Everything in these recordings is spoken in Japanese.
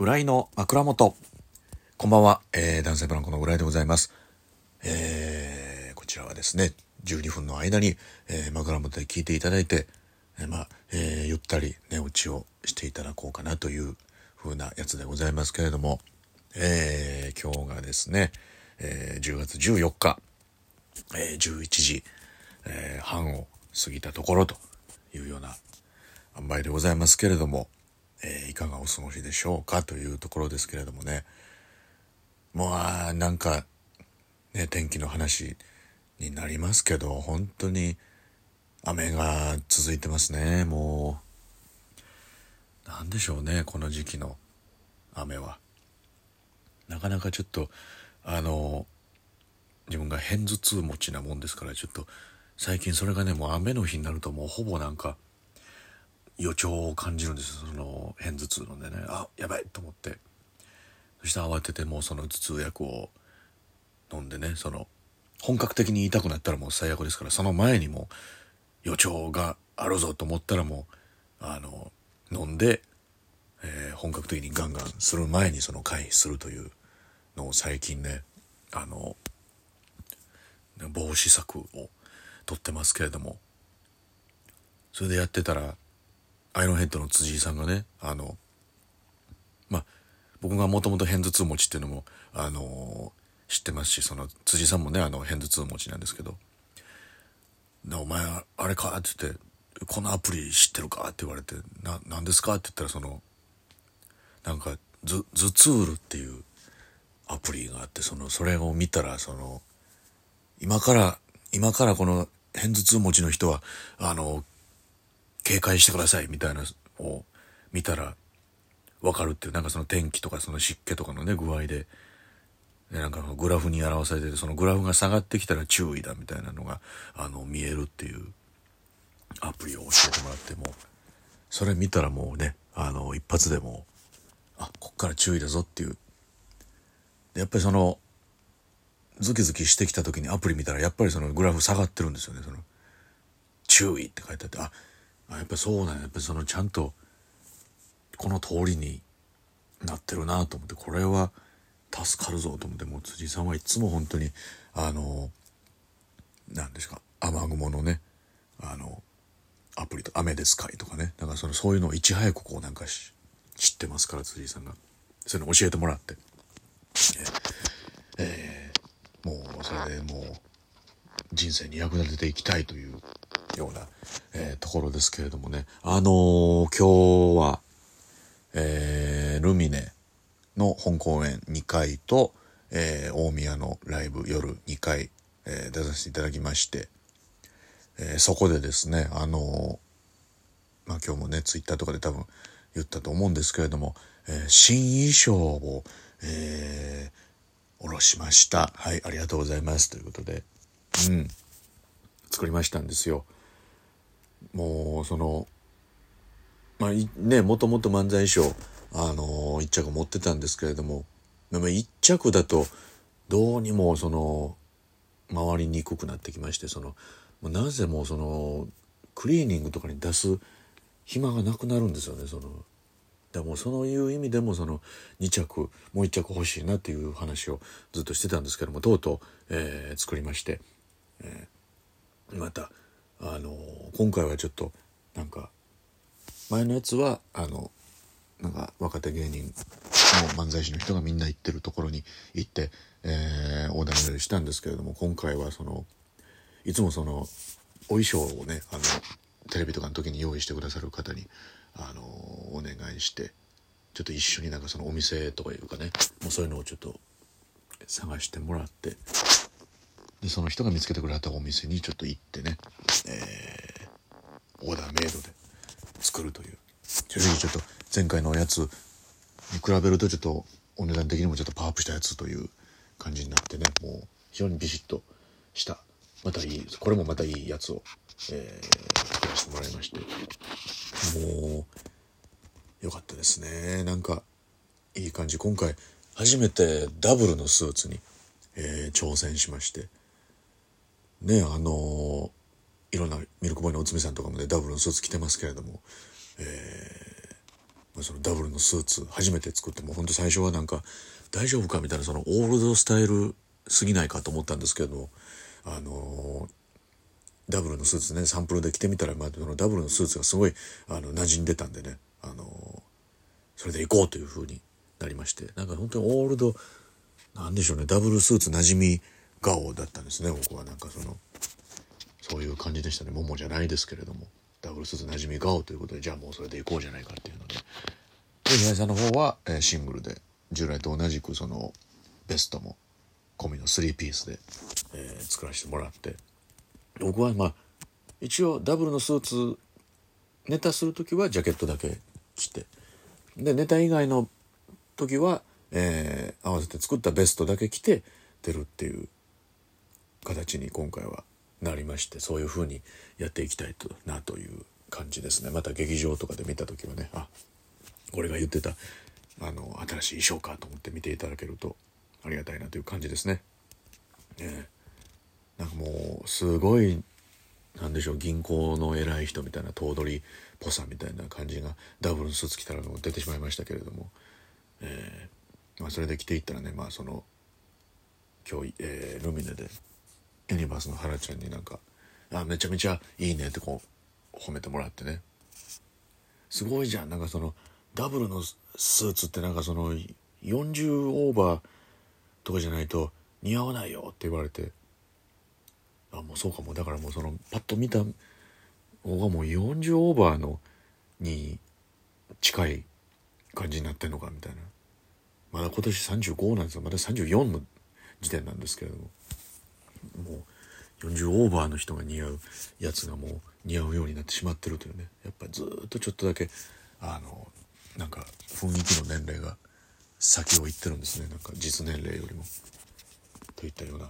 浦井の枕元。こんばんは、えー、男性ブランコの浦井でございます。えー、こちらはですね、12分の間に、えー、枕元で聞いていただいて、えーまあ、えーゆったり寝落ちをしていただこうかなという風なやつでございますけれども、えー、今日がですね、えー、10月14日、えー11時、えー半を過ぎたところというような塩梅でございますけれども、えーいかがお過ごしでしょうかというところですけれどもね。もうあなんかね天気の話になりますけど本当に雨が続いてますね。もうなんでしょうねこの時期の雨は。なかなかちょっとあの自分が片頭痛持ちなもんですからちょっと最近それがねもう雨の日になるともうほぼなんか予兆を感じるんですその片頭痛のでね。あやばいと思って。そして慌ててもうその頭痛薬を飲んでね。その本格的に痛くなったらもう最悪ですからその前にも予兆があるぞと思ったらもうあの飲んで、えー本格的にガンガンする前にその回避するというのを最近ねあの防止策を取ってますけれども。それでやってたらアイロンヘッドの辻井さんがねあのまあ僕がもともと片頭痛持ちっていうのもあの知ってますしその辻井さんもねあの片頭痛持ちなんですけど「なお前あれか?」って言って「このアプリ知ってるか?」って言われて「な何ですか?」って言ったらそのなんかズ「ズツール」っていうアプリがあってそのそれを見たらその今から今からこの片頭痛持ちの人はあの警戒してくださいみたいなを見たら分かるっていうなんかその天気とかその湿気とかのね具合ででなんかグラフに表されててそのグラフが下がってきたら注意だみたいなのがあの見えるっていうアプリを教えてもらってもそれ見たらもうねあの一発でもあこっから注意だぞっていう。やっぱりそのズキズキしてきた時にアプリ見たらやっぱりそのグラフ下がってるんですよね。その注意って書いてあってあやっぱそうなんや。やっぱそのちゃんとこの通りになってるなと思ってこれは助かるぞと思ってもう辻さんはいつも本当にあの何ですか雨雲のねあのアプリと「雨ですかい」とかね。だからそのそういうのをいち早くこうなんか知ってますから辻さんが。そういうの教えてもらって。えーもうそれでもう人生に役立てていきたいというような、えーところですけれどもね。あのー今日は、えールミネの本公演2回と、えー大宮のライブ夜2回、えー出させていただきまして、えーそこでですねあのまあ今日もねツイッターとかで多分言ったと思うんですけれども、えー新衣装を、えーおろしました。はいありがとうございます。ということでうん。作りましたんですよ。もうそのまあねもともと漫才衣装あの一着持ってたんですけれどもでも一着だとどうにもその回りにくくなってきましてそのなぜもうそのクリーニングとかに出す暇がなくなるんですよねその。だからもうそういう意味でもその2着もう1着欲しいなっていう話をずっとしてたんですけどもとうとう、えー作りまして、えーまた、あの今回はちょっとなんか前のやつはあのなんか若手芸人の漫才師の人がみんな行ってるところに行って、えー、オーダーメールしたんですけれども今回はそのいつもそのお衣装をねあのテレビとかの時に用意してくださる方にあのお願いしてちょっと一緒になんかそのお店とかいうかねもうそういうのをちょっと探してもらってでその人が見つけてくれたお店にちょっと行ってね、えーオーダーメイドで作るという。正直ちょっと前回のおやつに比べるとちょっとお値段的にもちょっとパワーアップしたやつという感じになってねもう非常にビシッとしたまたいいこれもまたいいやつを、えー作らせてもらいまして。もうよかったですね。なんかいい感じ。今回初めてダブルのスーツに、えー挑戦しまして。ねあのーいろんなミルクボーイの内海さんとかもねダブルのスーツ着てますけれども、えーそのダブルのスーツ初めて作っても本当最初はなんか大丈夫かみたいなそのオールドスタイルすぎないかと思ったんですけどあのーダブルのスーツねサンプルで着てみたら、まあ、そのダブルのスーツがすごいあの馴染んでたんでね、あのそれで行こうという風になりましてなんか本当にオールドなんでしょうねダブルスーツ馴染み顔だったんですね僕はなんかそのそういう感じでしたね。ももじゃないですけれども。ダブルスーツ馴染み顔ということでじゃあもうそれで行こうじゃないかっていうので。で平井さんの方は、えーシングルで従来と同じくそのベストも込みの3ピースで、えー作らせてもらって。僕はまあ一応ダブルのスーツネタする時はジャケットだけ着て。でネタ以外の時は、えー合わせて作ったベストだけ着て出るっていう形に今回はなりましてそういう風にやっていきたいとなという感じですねまた劇場とかで見た時はねあこれが言ってたあの新しい衣装かと思って見ていただけるとありがたいなという感じですね。ねなんかもうすごいなんでしょう銀行の偉い人みたいな頭取っぽさみたいな感じがダブルのスーツ着たらもう出てしまいましたけれども、えーまあ、それで着ていったらねまあその今日、えールミネでユニバースの原ちゃんになんか「あめちゃめちゃいいね」ってこう褒めてもらってね。すごいじゃん。なんかそのダブルのスーツってなんかその40オーバーとかじゃないと似合わないよって言われて。あもうそうかも。だからもうそのパッと見た方がもう40オーバーのに近い感じになってんのかみたいな。まだ今年35なんですよ。まだ34の時点なんですけれども。もう40オーバーの人が似合うやつがもう似合うようになってしまってるというね。やっぱりずっとちょっとだけあのなんか雰囲気の年齢が先を行ってるんですね。なんか実年齢よりも。といったような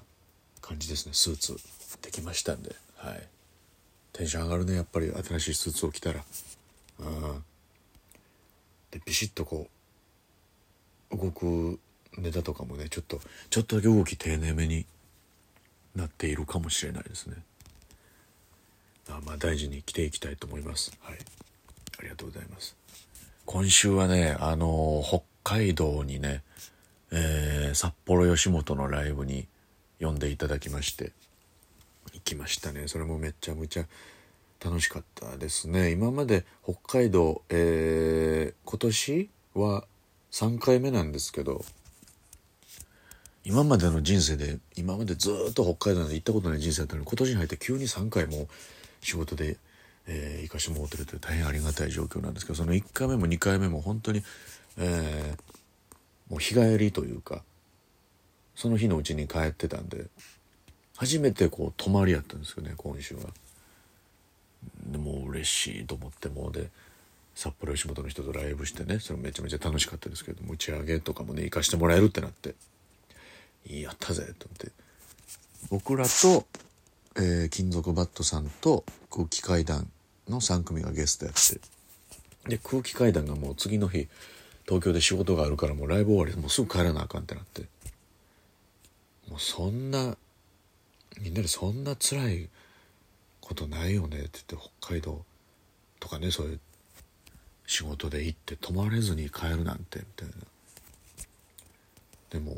感じですね。スーツできましたんで。はい。テンション上がるね。やっぱり新しいスーツを着たら。うん。でビシッとこう動くネタとかもねちょっとちょっとだけ動き丁寧めになっているかもしれないですね。あまあ大事に着ていきたいと思います。はい。ありがとうございます。今週はねあの北海道にね、えー札幌吉本のライブに呼んでいただきまして行きましたね。それもめちゃむちゃ楽しかったですね。今まで北海道、えー今年は3回目なんですけど今までの人生で今までずっと北海道に行ったことない人生だったのに今年に入って急に3回も仕事で、えー行かしてもらってるという大変ありがたい状況なんですけどその1回目も2回目も本当に、えーもう日帰りというかその日のうちに帰ってたんで初めてこう泊まりやったんですよね今週は。でもう嬉しいと思ってもうで札幌吉本の人とライブしてねそれめちゃめちゃ楽しかったですけども打ち上げとかもね行かしてもらえるってなってやったぜと思って。僕らと、えー金属バットさんと空気階段の3組がゲストやって。で空気階段がもう次の日東京で仕事があるからもうライブ終わりでもうすぐ帰らなあかんってなって。もうそんなみんなでそんな辛いことないよねって言って北海道とかねそういう仕事で行って泊まれずに帰るなんてみたいな。でも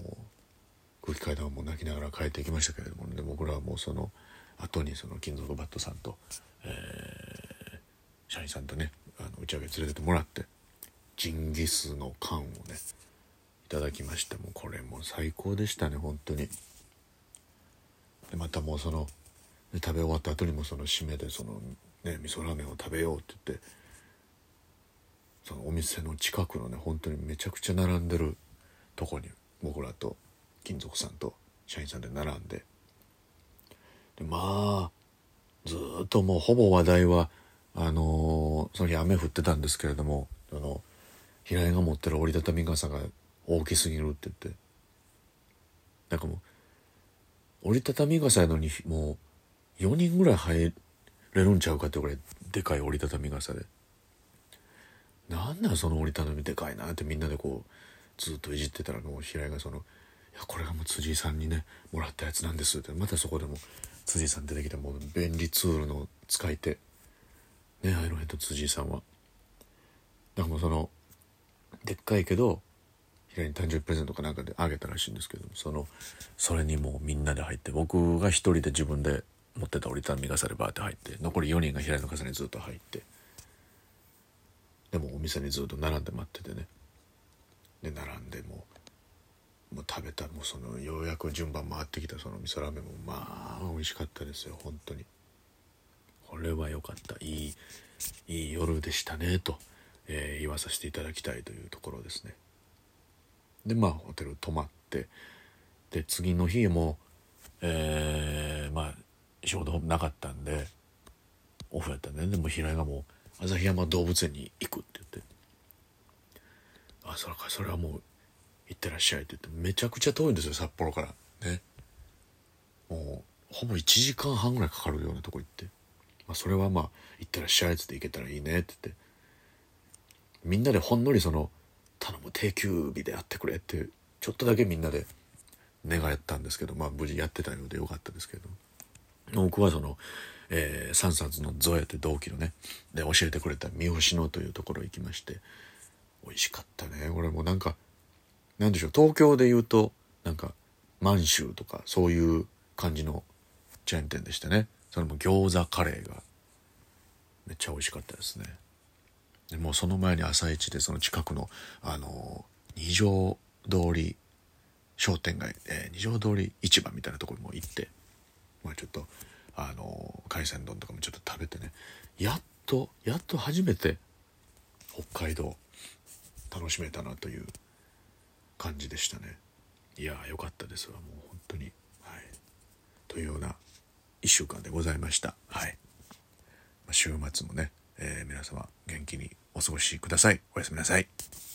空気階段も泣きながら帰っていきましたけれども、ね、僕らはもうその後にその金属バットさんと、えー社員さんとねあの打ち上げ連れてってもらってジンギスの缶をねいただきましてもうこれも最高でしたね本当に。でまたもうその食べ終わった後にもその締めでそのね味噌ラーメンを食べようって言ってそのお店の近くのね本当にめちゃくちゃ並んでるとこに僕らと金属さんと社員さんで並んで。でまあずっともうほぼ話題はあのーその日雨降ってたんですけれどもあの平井が持ってる折りたたみ傘が大きすぎるって言って。なんかもう折りたたみ傘やのにもう4人ぐらい入れるんちゃうかってぐらいでかい折りたたみ傘で。なんなんその折りたたみでかいなってみんなでこうずっといじってたらもう平井がその「やこれがもう辻井さんにねもらったやつなんです」ってまたそこでも辻井さん出てきてもう便利ツールの使い手。ねアイロンヘッド辻井さんは。だからもうそのでっかいけど平に誕生日プレゼントかなんかであげたらしいんですけどそのそれにもうみんなで入って僕が一人で自分で持ってた折りたたみ傘でバーって入って残り4人が平井の傘にずっと入って。でもお店にずっと並んで待っててね。で並んでもうもう食べたもうそのようやく順番回ってきたその味噌ラーメンもまあ美味しかったですよ本当に。これは良かった。いいいい夜でしたねと、えー、言わさせていただきたいというところですね。でまあホテル泊まってで次の日もえー、まあ仕事なかったんでオフやったんで、ね、でも平井がもう旭山動物園に行くって言って「あそれかそれはもう行ってらっしゃい」って言ってめちゃくちゃ遠いんですよ札幌から。ね。もうほぼ1時間半ぐらいかかるようなとこ行って、まあ、それはまあ行ってらっしゃいっつって行けたらいいねって言って。みんなでほんのりその頼む定休日でやってくれってちょっとだけみんなで願ったんですけどまあ無事やってたようでよかったですけど。僕はその、えー、3冊のゾエって同期のねで教えてくれた三好野というところ行きまして美味しかったね。これもなんかなんでしょう東京で言うとなんか満州とかそういう感じのチェーン店でしたね。それも餃子カレーがめっちゃ美味しかったですね。でもうその前に朝一でその近くのあの二条通り商店街、えー、二条通り市場みたいなところも行ってまあちょっとあの海鮮丼とかもちょっと食べてね。やっとやっと初めて北海道楽しめたなという感じでしたね。いや良かったですわもう本当に。はい。というような1週間でございました。はい、ま、週末もね、えー、皆様元気にお過ごしください。おやすみなさい。